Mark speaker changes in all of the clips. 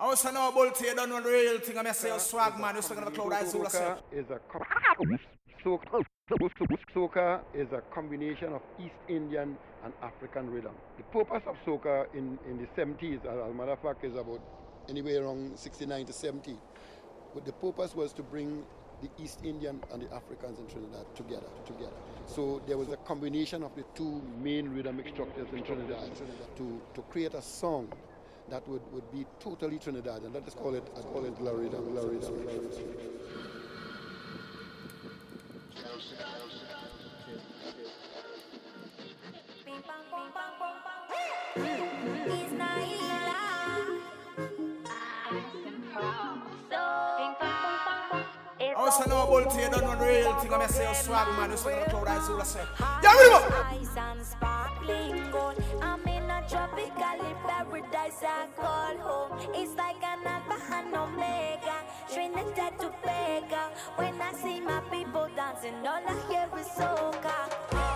Speaker 1: I don't know real thing. I'm say oh, swag man, you're
Speaker 2: is a soca, soca is a combination of East Indian and African rhythm. The purpose of soca in, in the 70s, as a matter of fact, is about anywhere around 69 to 70. But the purpose was to bring the East Indian and the Africans in Trinidad together. together. So there was a combination of the two main rhythmic structures in Trinidad to, to create a song that would, would be totally Trinidad, and let us call it, I call it La Rida, La oh, Rida.
Speaker 1: Also know about you don't know the real thing. I'm say swag man, you're talking about Cloud Azul. Yeah, ready,
Speaker 3: I'm in a tropical paradise I call home. It's like an alpha and omega, Trinidad to Vega. When I see my people dancing, all I hear is soca.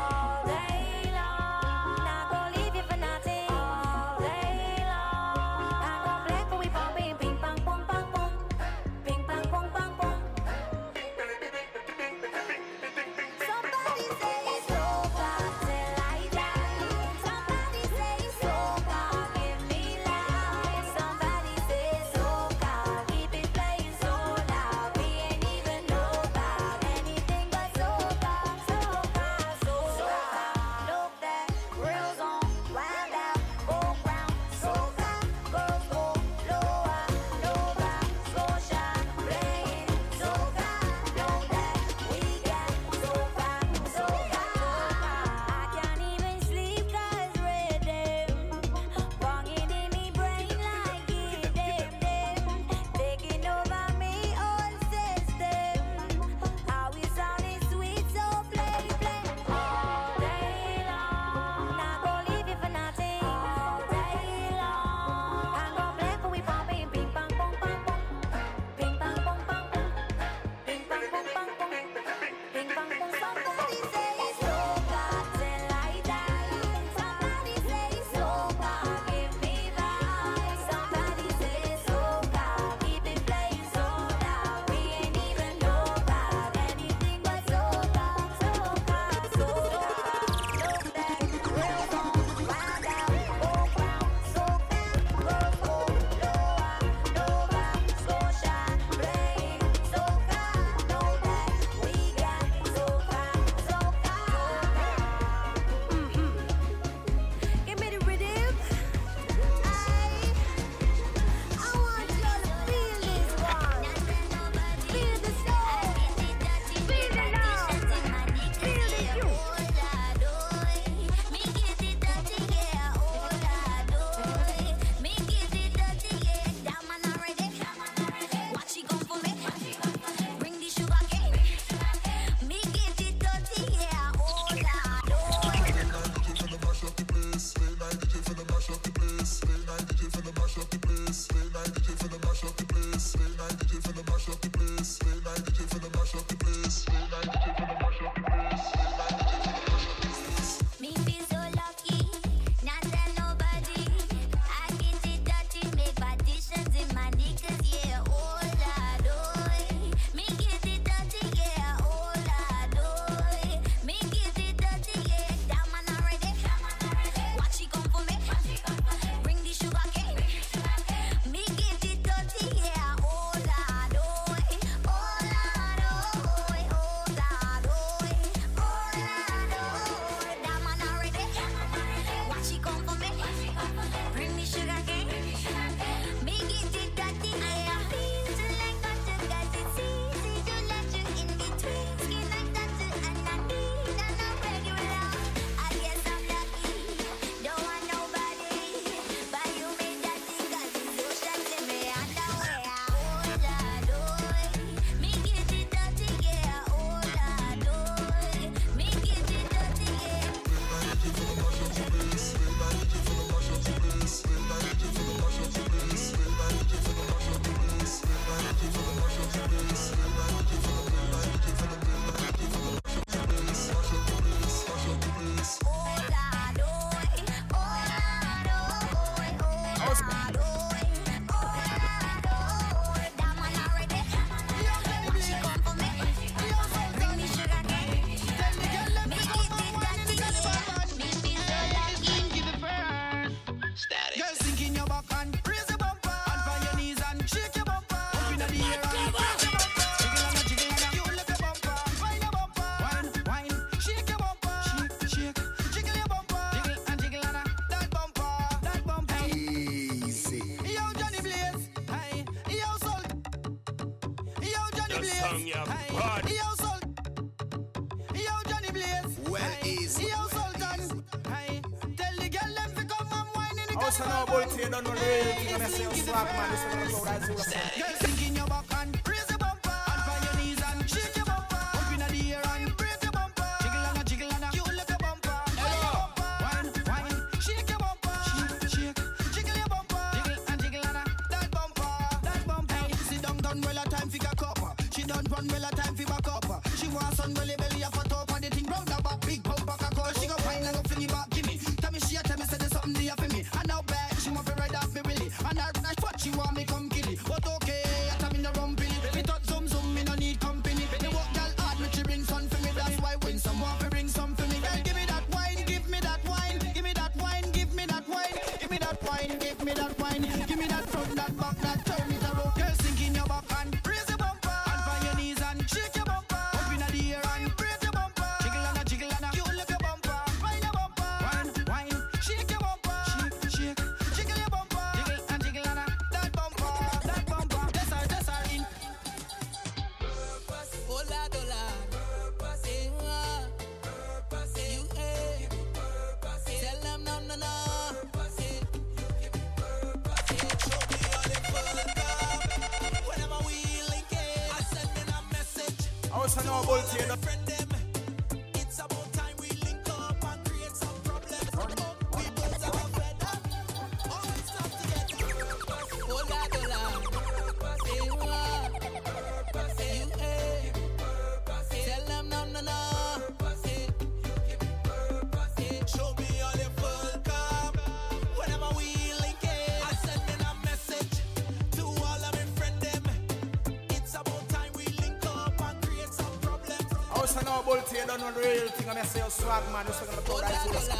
Speaker 4: real thing. I'm gonna say,
Speaker 5: you
Speaker 4: swag man,
Speaker 5: you're
Speaker 4: gonna
Speaker 5: put that to
Speaker 4: us.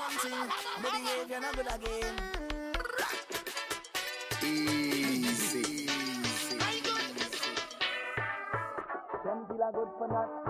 Speaker 4: one thing, gonna
Speaker 5: not good again.
Speaker 4: Easy.
Speaker 5: Easy. Feel good for that.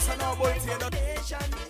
Speaker 5: house and no boy say no.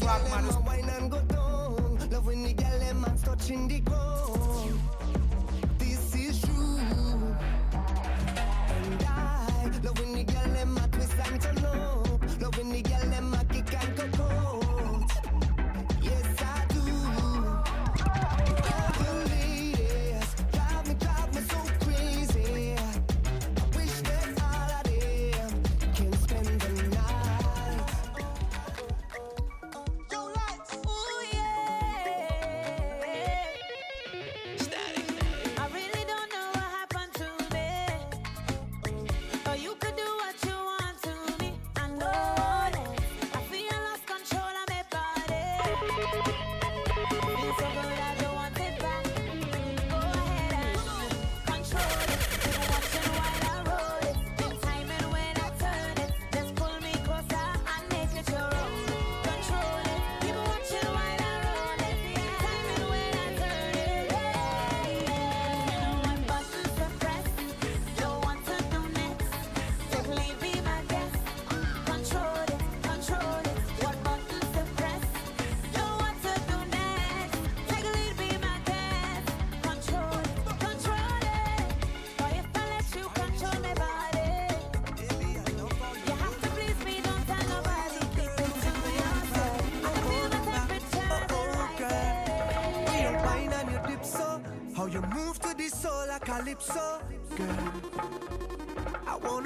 Speaker 6: calypso,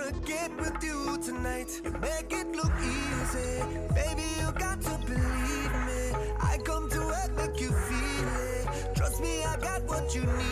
Speaker 6: wanna get with you tonight. You make it look easy, baby. You got to believe me. I come to help make you feel it. Trust me, I got what you needed.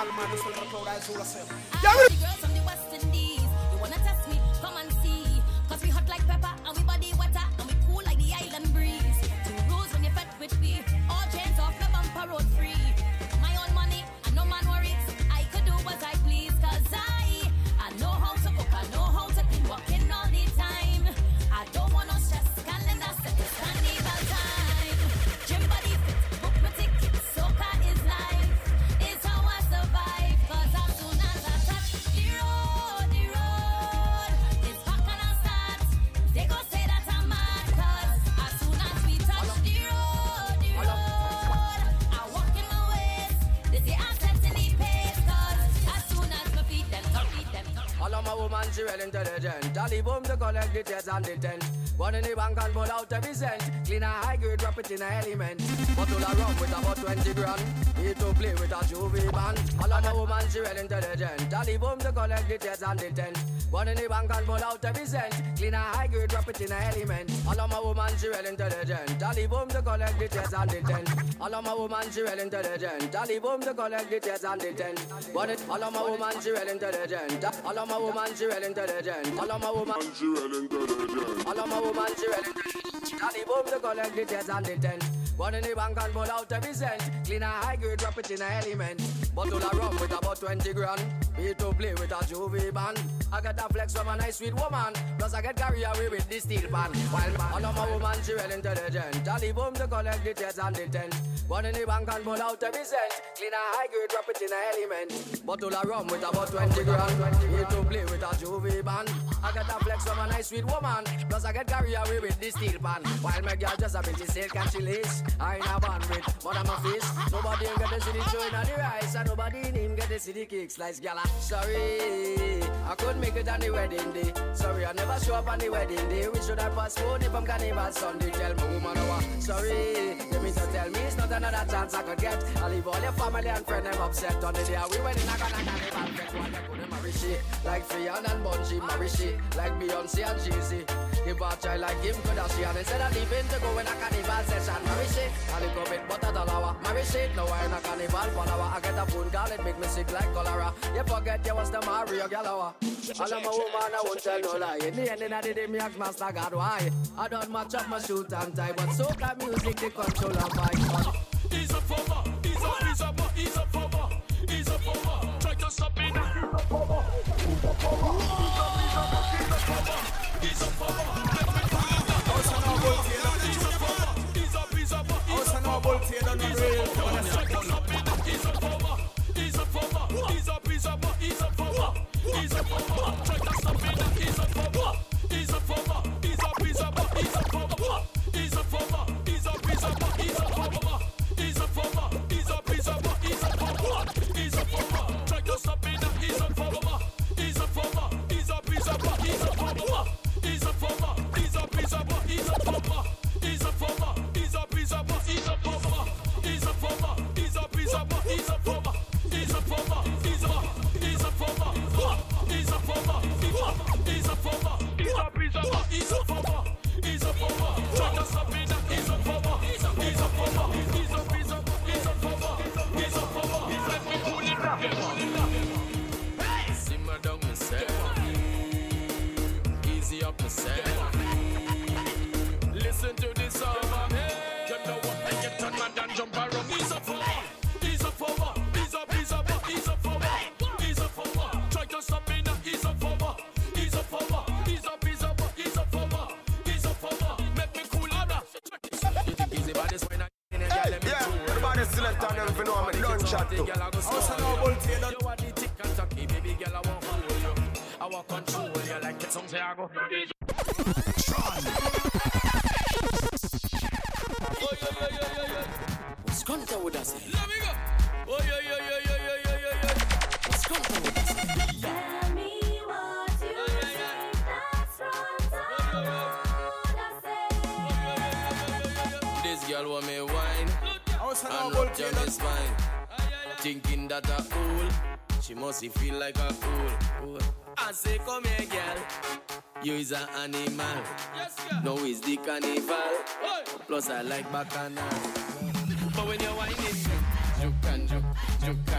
Speaker 7: வாழ்மான சொல்ற கூட சூழ on the
Speaker 1: 10. One
Speaker 7: in the
Speaker 8: bank and pull out every cent. Clean a high grade, drop it in a element. Bottle of rum with about 20 grand. Need to play with a J'ouvert band. All of my woman, she well intelligent. I leave home to collect the tears and the tent. One in the bank and pull out every cent. Clean a high grade, drop it in a element. All of my woman, she well intelligent. I leave home to collect the tears and the tent. All of my woman, she well intelligent. I leave home to collect the tears and the tent. One it, all of my woman, she well intelligent. All of my woman, she well intelligent. All of my woman, she well intelligent. All of my woman, she well intelligent. Now the boom to collect the tens and the tens. One in the bank and pull out every cent. Clean a high grade, drop it in a element. Bottle of rum with about 20 grand. Need to play with a J'ouvert band. I get a flex from a nice sweet woman. Plus I get carried away with the steel pan. While my woman, she well intelligent. I leave home to collect the tears and the tent. One in the bank and pull out every cent. Clean a high grade, drop it in a element. Bottle of rum with about 20 grand. Need to play with a J'ouvert band. I get a flex from a nice sweet woman. Plus I get carried away with the steel pan. While my girl just a bit silk and she lace. I ain't a band with, but I'm a fish Nobody ain't get to see the showing on the rice. And nobody in him get to see the cake slice. I- sorry. I couldn't make it on the wedding day. Sorry, I never show up on the wedding day. We should have postponed it from Carnival Sunday. Tell my woman, oh, sorry. You mean to tell me it's not another chance I could get? I leave all your family and friends them upset on the day we wedding. I gonna carnival fest. Why they couldn't marry? Like Fion and Bungie, marry she. Like Beyonce and Jay-Z. Give a child like Kim Kardashian instead of leaving to go in a carnival session. Marry she. I lick up it, but a dollar. Marry she. No, I in a carnival follower. I get a phone call, it make me sick like cholera. You forget you was the Mario Galawa. All of my woman, I won't tell no lie. In the end, of the day, me ask Master God why. I don't match up my shoot and tie, but soca music, the control my gun.
Speaker 9: He's a former, he's a, he's a, he's a former, he's a former. Try to stop me now. He's a former, let get
Speaker 1: some power. cause I
Speaker 9: like
Speaker 8: bacana, But when you're whining, you can juke,
Speaker 10: jump.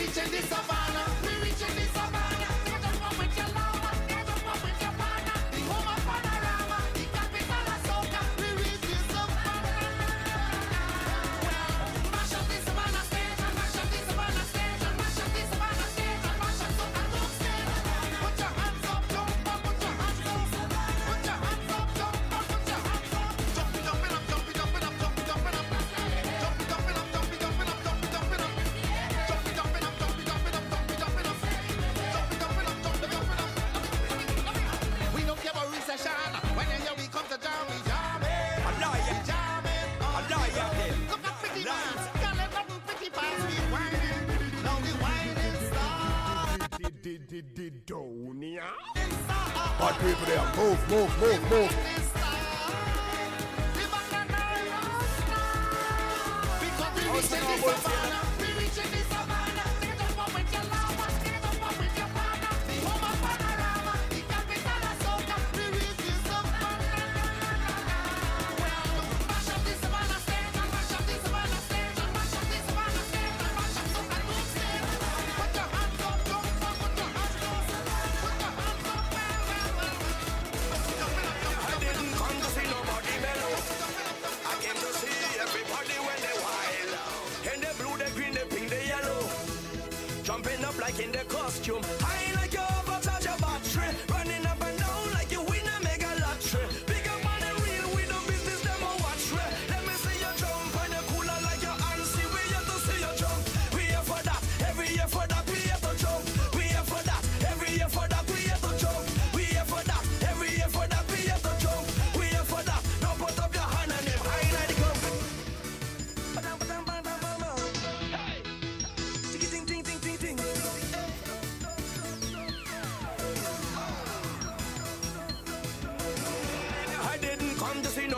Speaker 10: me change this up
Speaker 1: move, move, move.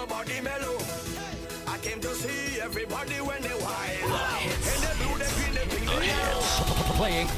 Speaker 11: nobody mellow. I came to see everybody when they wild. And
Speaker 4: they green, pink, yellow.
Speaker 12: Playing.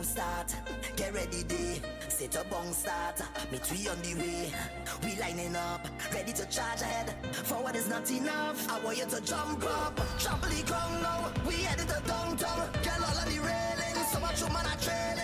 Speaker 4: now
Speaker 10: start. Get ready, day. Set up on start. Me three on the way. We lining up, ready to charge ahead. Forward is not enough. I want you to jump up. Trampoline come now. We headed to downtown. Get all on the railing. So much human are trailing.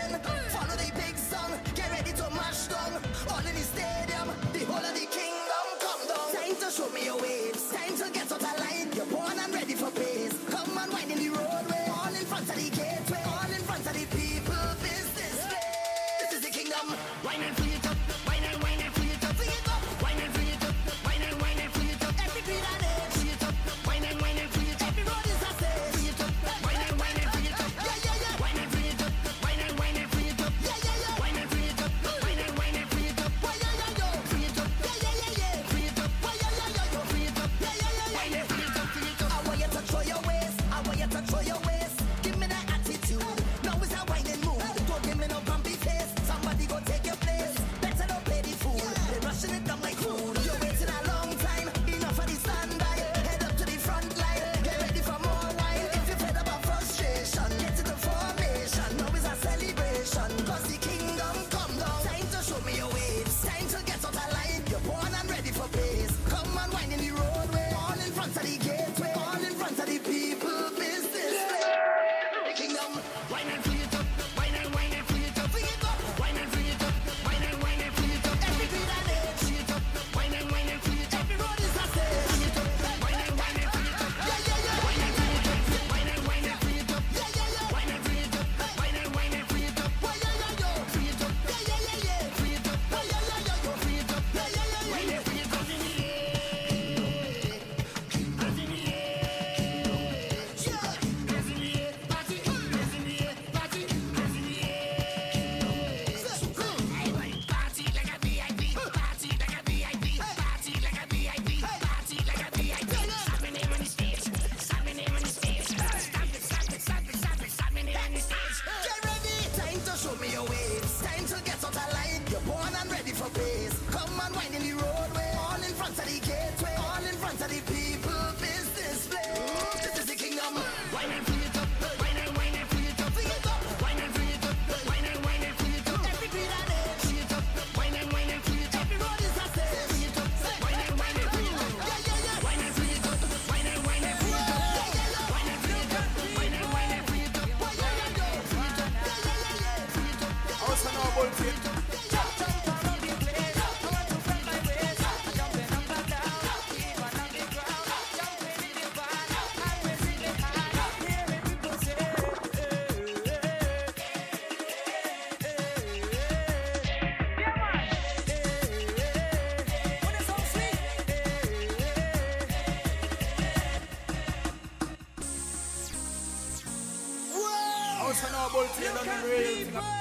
Speaker 13: Now, bull tear.
Speaker 12: The
Speaker 13: real thing.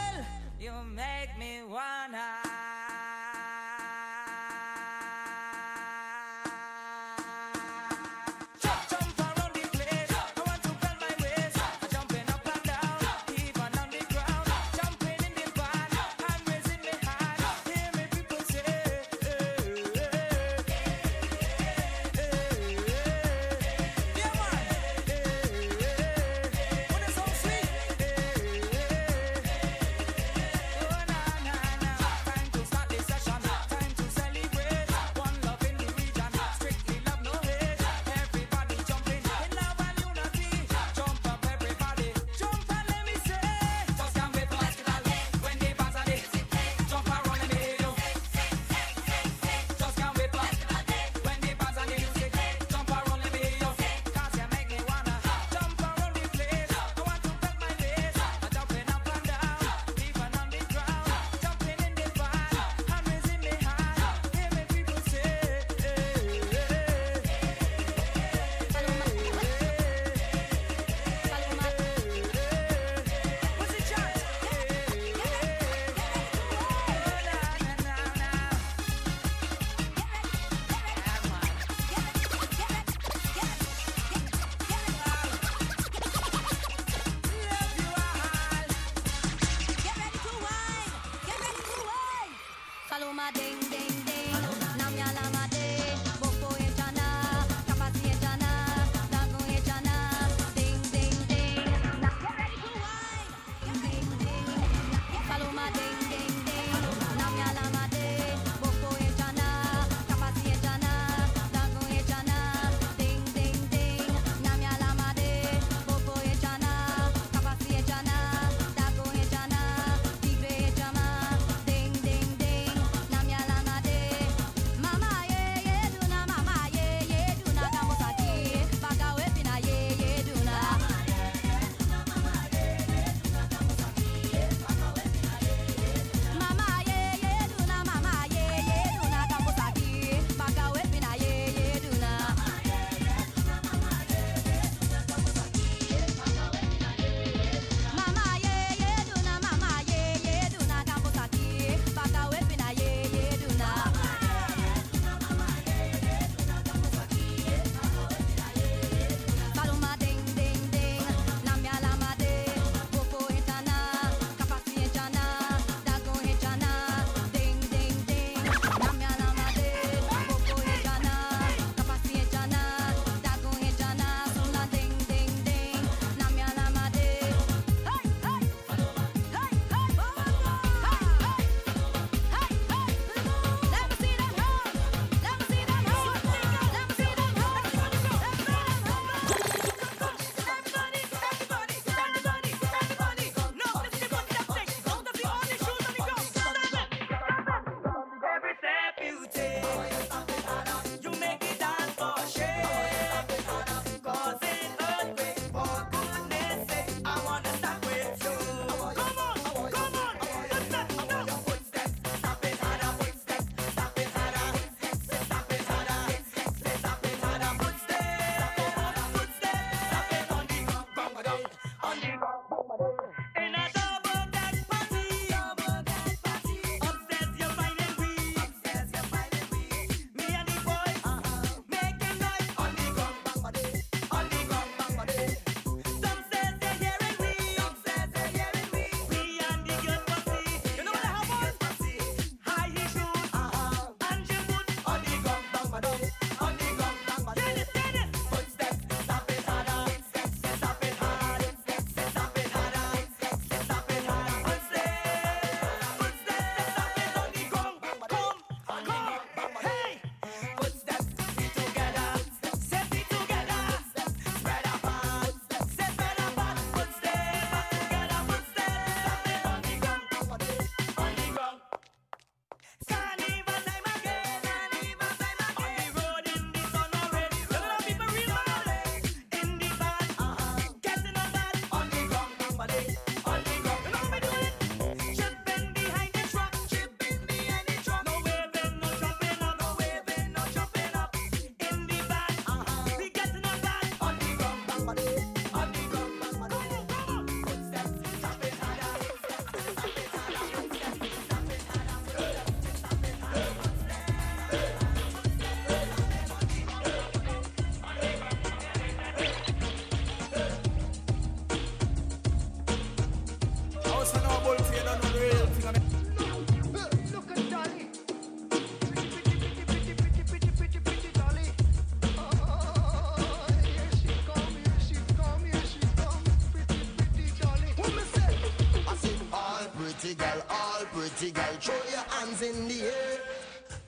Speaker 10: pretty girl, throw your hands in the air.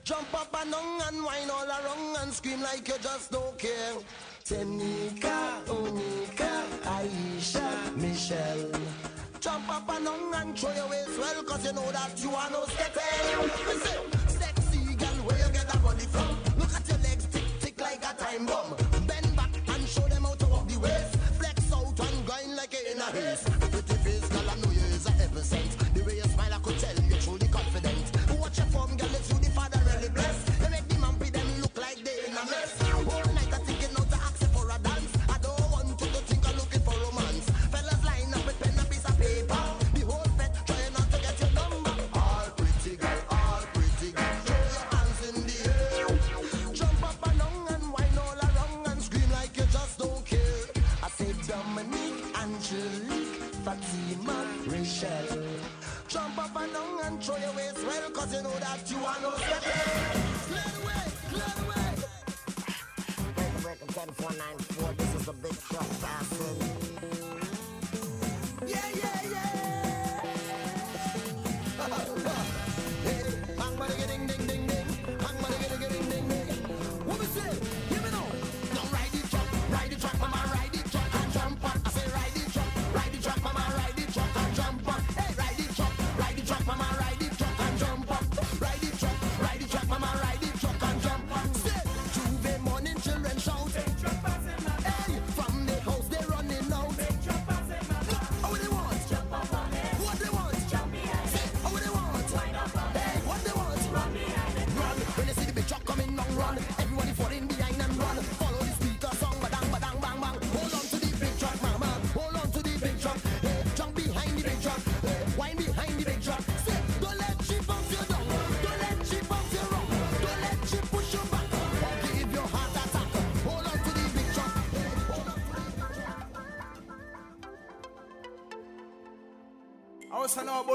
Speaker 10: Jump up and down and whine all around and scream like you just don't care. Ten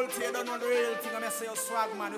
Speaker 10: old, you don't know the
Speaker 12: real thing. I'm going to say, you swag, man.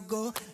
Speaker 14: Like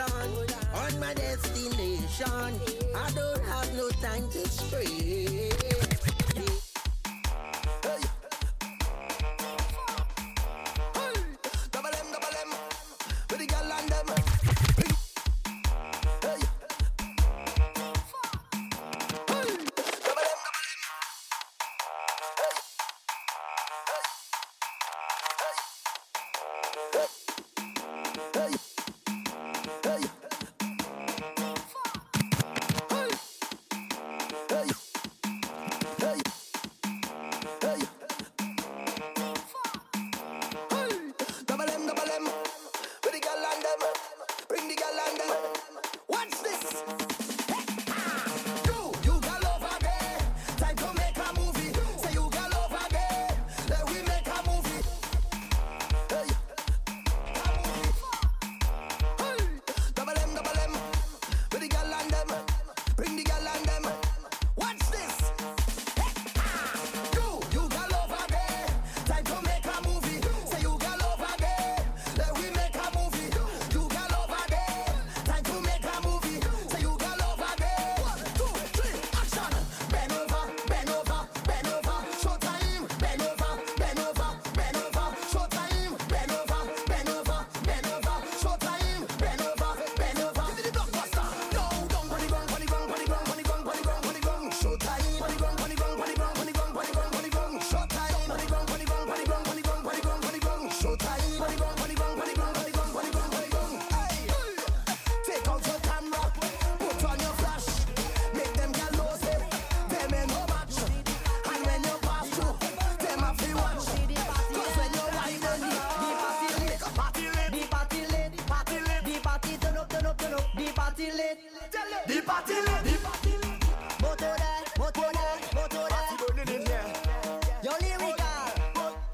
Speaker 14: On my destination, I don't have no time to stray.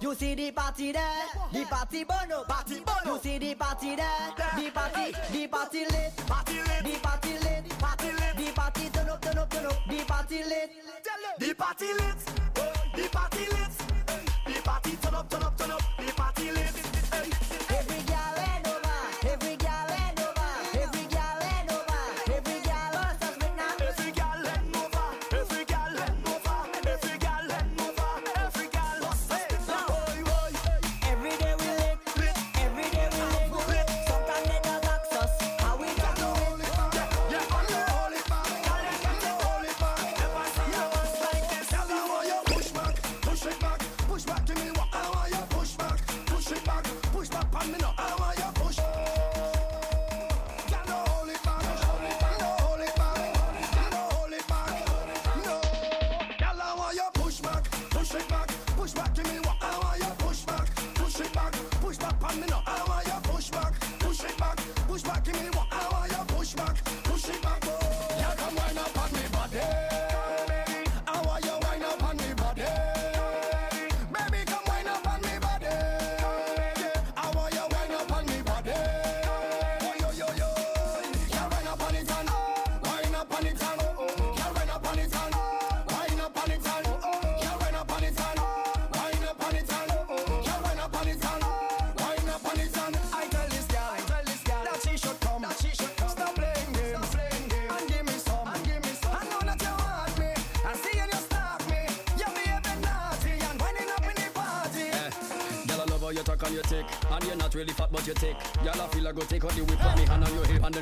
Speaker 10: You see the party there, the party bono, party bono. You see the party there, the party, the party lit, party lit, the party lit, party lit, the party turn up, turn up, turn up, the party lit, the party lit, the party lit, the party turn up, turn up, turn up, the party.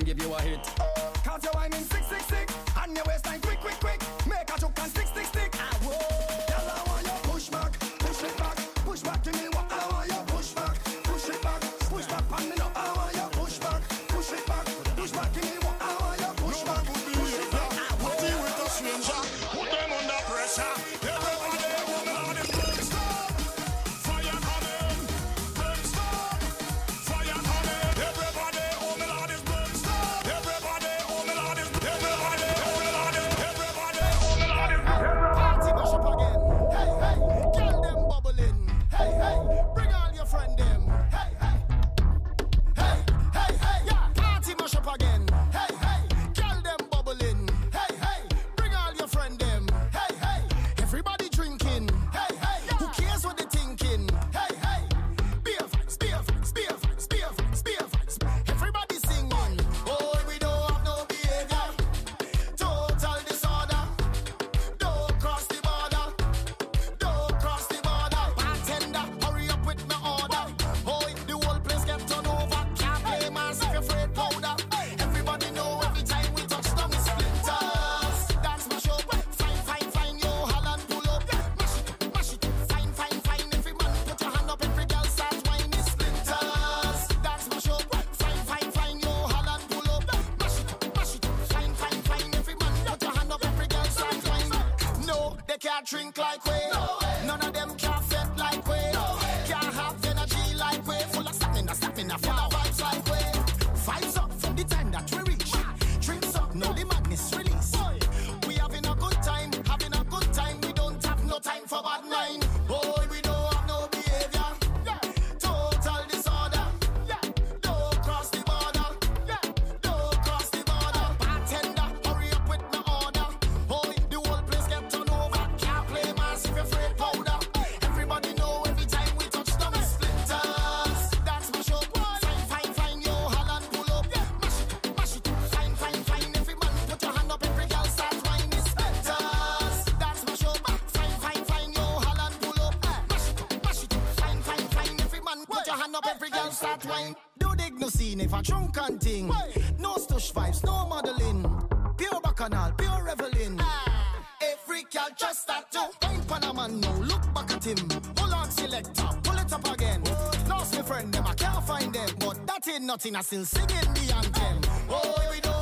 Speaker 10: give you
Speaker 8: a hit.
Speaker 10: hot wine. Do dig no scene if a drunk and ting. No stush vibes, no modeling. Pure bacchanal, pure reveling. Ah. Every girl just that too. Ain't Panama no look back at him. Hold on, selector, pull it up again. Lost me friend, them I can't find them, but that ain't nothing. I still singing the anthem. Oh, here we
Speaker 15: go.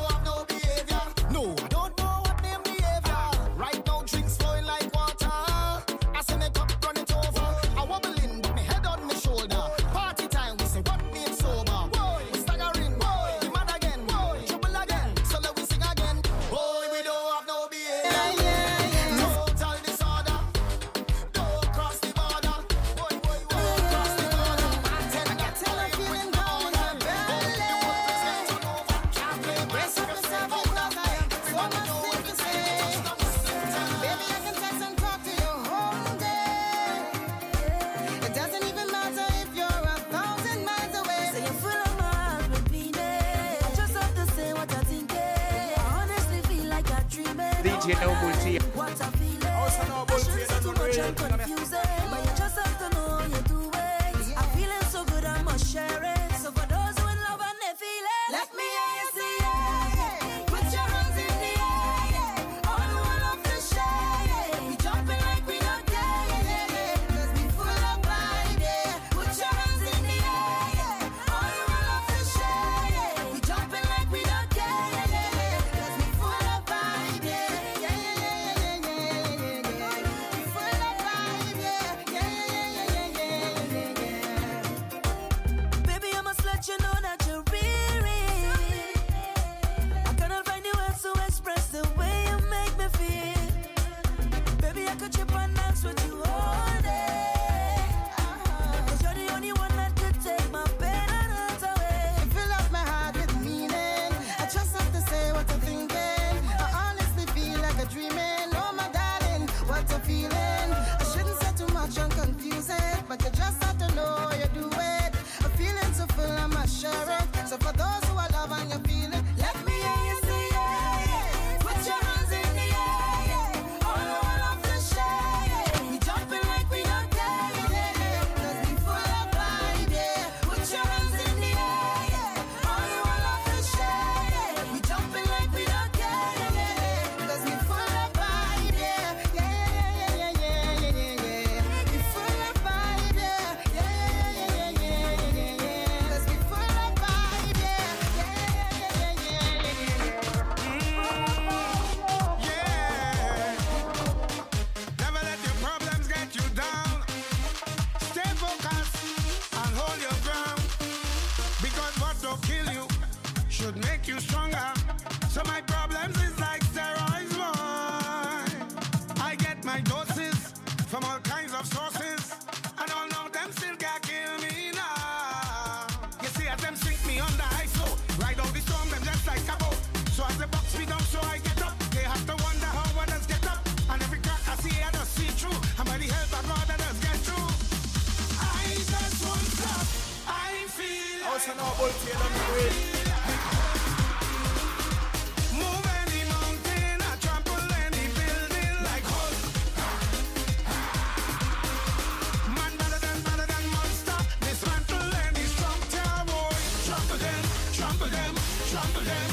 Speaker 15: trample them,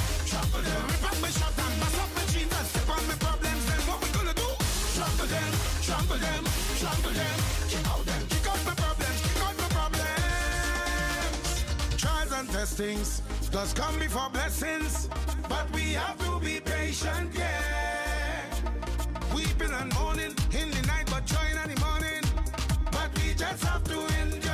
Speaker 15: them. Rip up my and up my jeans and step on my problems. Then what we gonna do? Them, them, them. Kick out them, kick out my problems, kick out my problems. Trials and testings does come before blessings, but we have to be patient. Yeah,
Speaker 12: weeping and mourning in the night, but joy in the morning. But we just have to endure.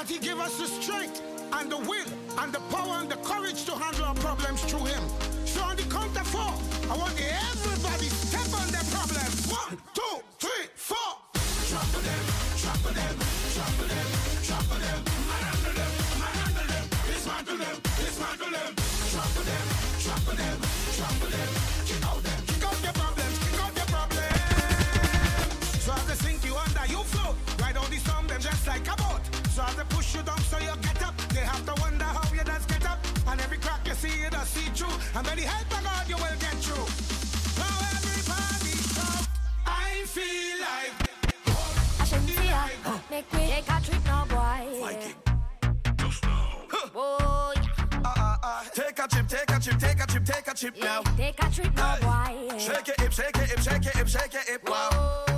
Speaker 12: But He gave us the strength and the will and the power and the courage to handle our problems through Him. So on the count of four, I want everybody step up.
Speaker 1: a
Speaker 3: chip, take a chip, take a chip, take a chip now.
Speaker 1: Take a trip now, boy.
Speaker 3: Shake it, hip, shake it, hip, shake it, hip, shake it, hip, wow.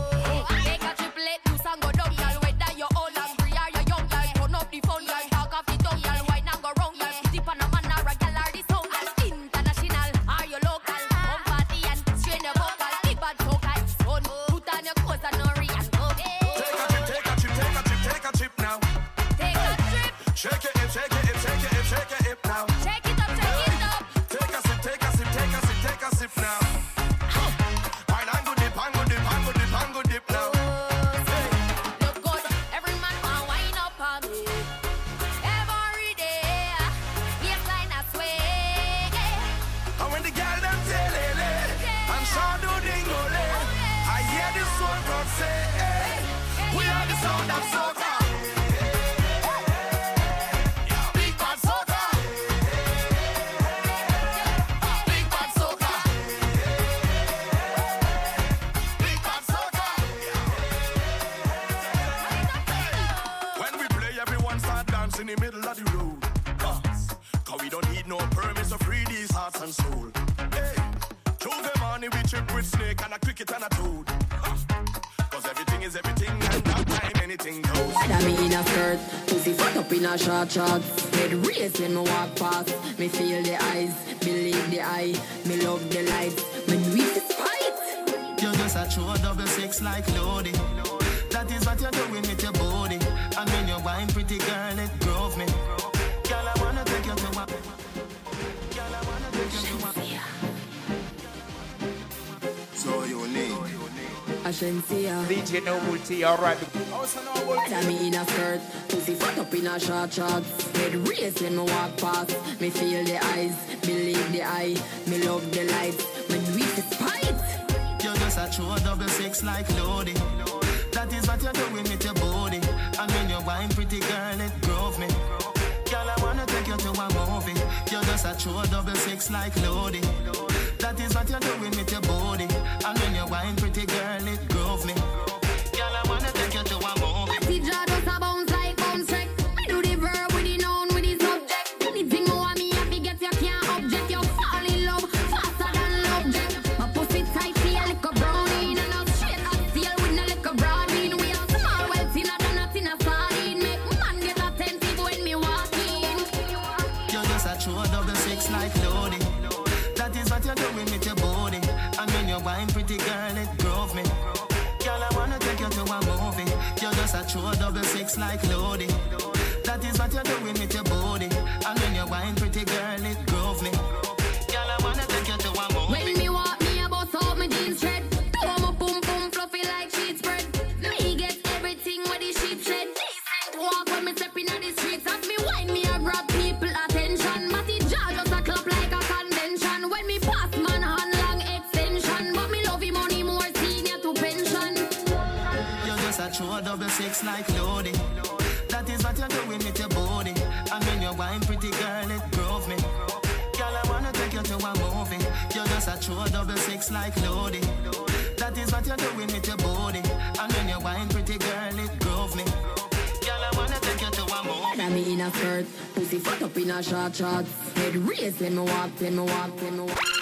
Speaker 16: a
Speaker 8: short shorts. Head race when me walk past. Me feel the eyes, believe the eye. Me love the light. When we fight,
Speaker 17: you just a true double six like ludo. That is what you're doing with your body. And when you wine, pretty girl, it grove me. Girl, I wanna take you to a. Girl, I wanna take you to a.
Speaker 18: I shouldn't
Speaker 8: see
Speaker 19: her. DJ Nobult, alright.
Speaker 8: Tell me in a skirt. Fancy fat up in a short shot. Red race when me walk past. Me feel the eyes, believe the eye. Me love the lights, me do it despite.
Speaker 17: You're just a true double six like Ludo. That is what you're doing with your body. I mean, you're wine pretty girl, it grove me. Girl, I wanna take you to a movie. You're just a true double six like Ludo. That is what you're doing with your body. I mean, you're wine pretty girl, it grove me. Girl, I wanna take you to a movie.
Speaker 16: Like
Speaker 17: ludo. That is what you're doing with your body. And when you're wine, pretty girl, it drove me. Girl, I wanna take you to a movie. You're just a true double six like ludo. That is what you're doing with your body. And when you're wine, pretty girl, it drove me. Girl, I wanna take you to a movie.
Speaker 8: Got me in a skirt, pussy fucked up in a short shorts. Head raised when me walk, when me walk, when me walk.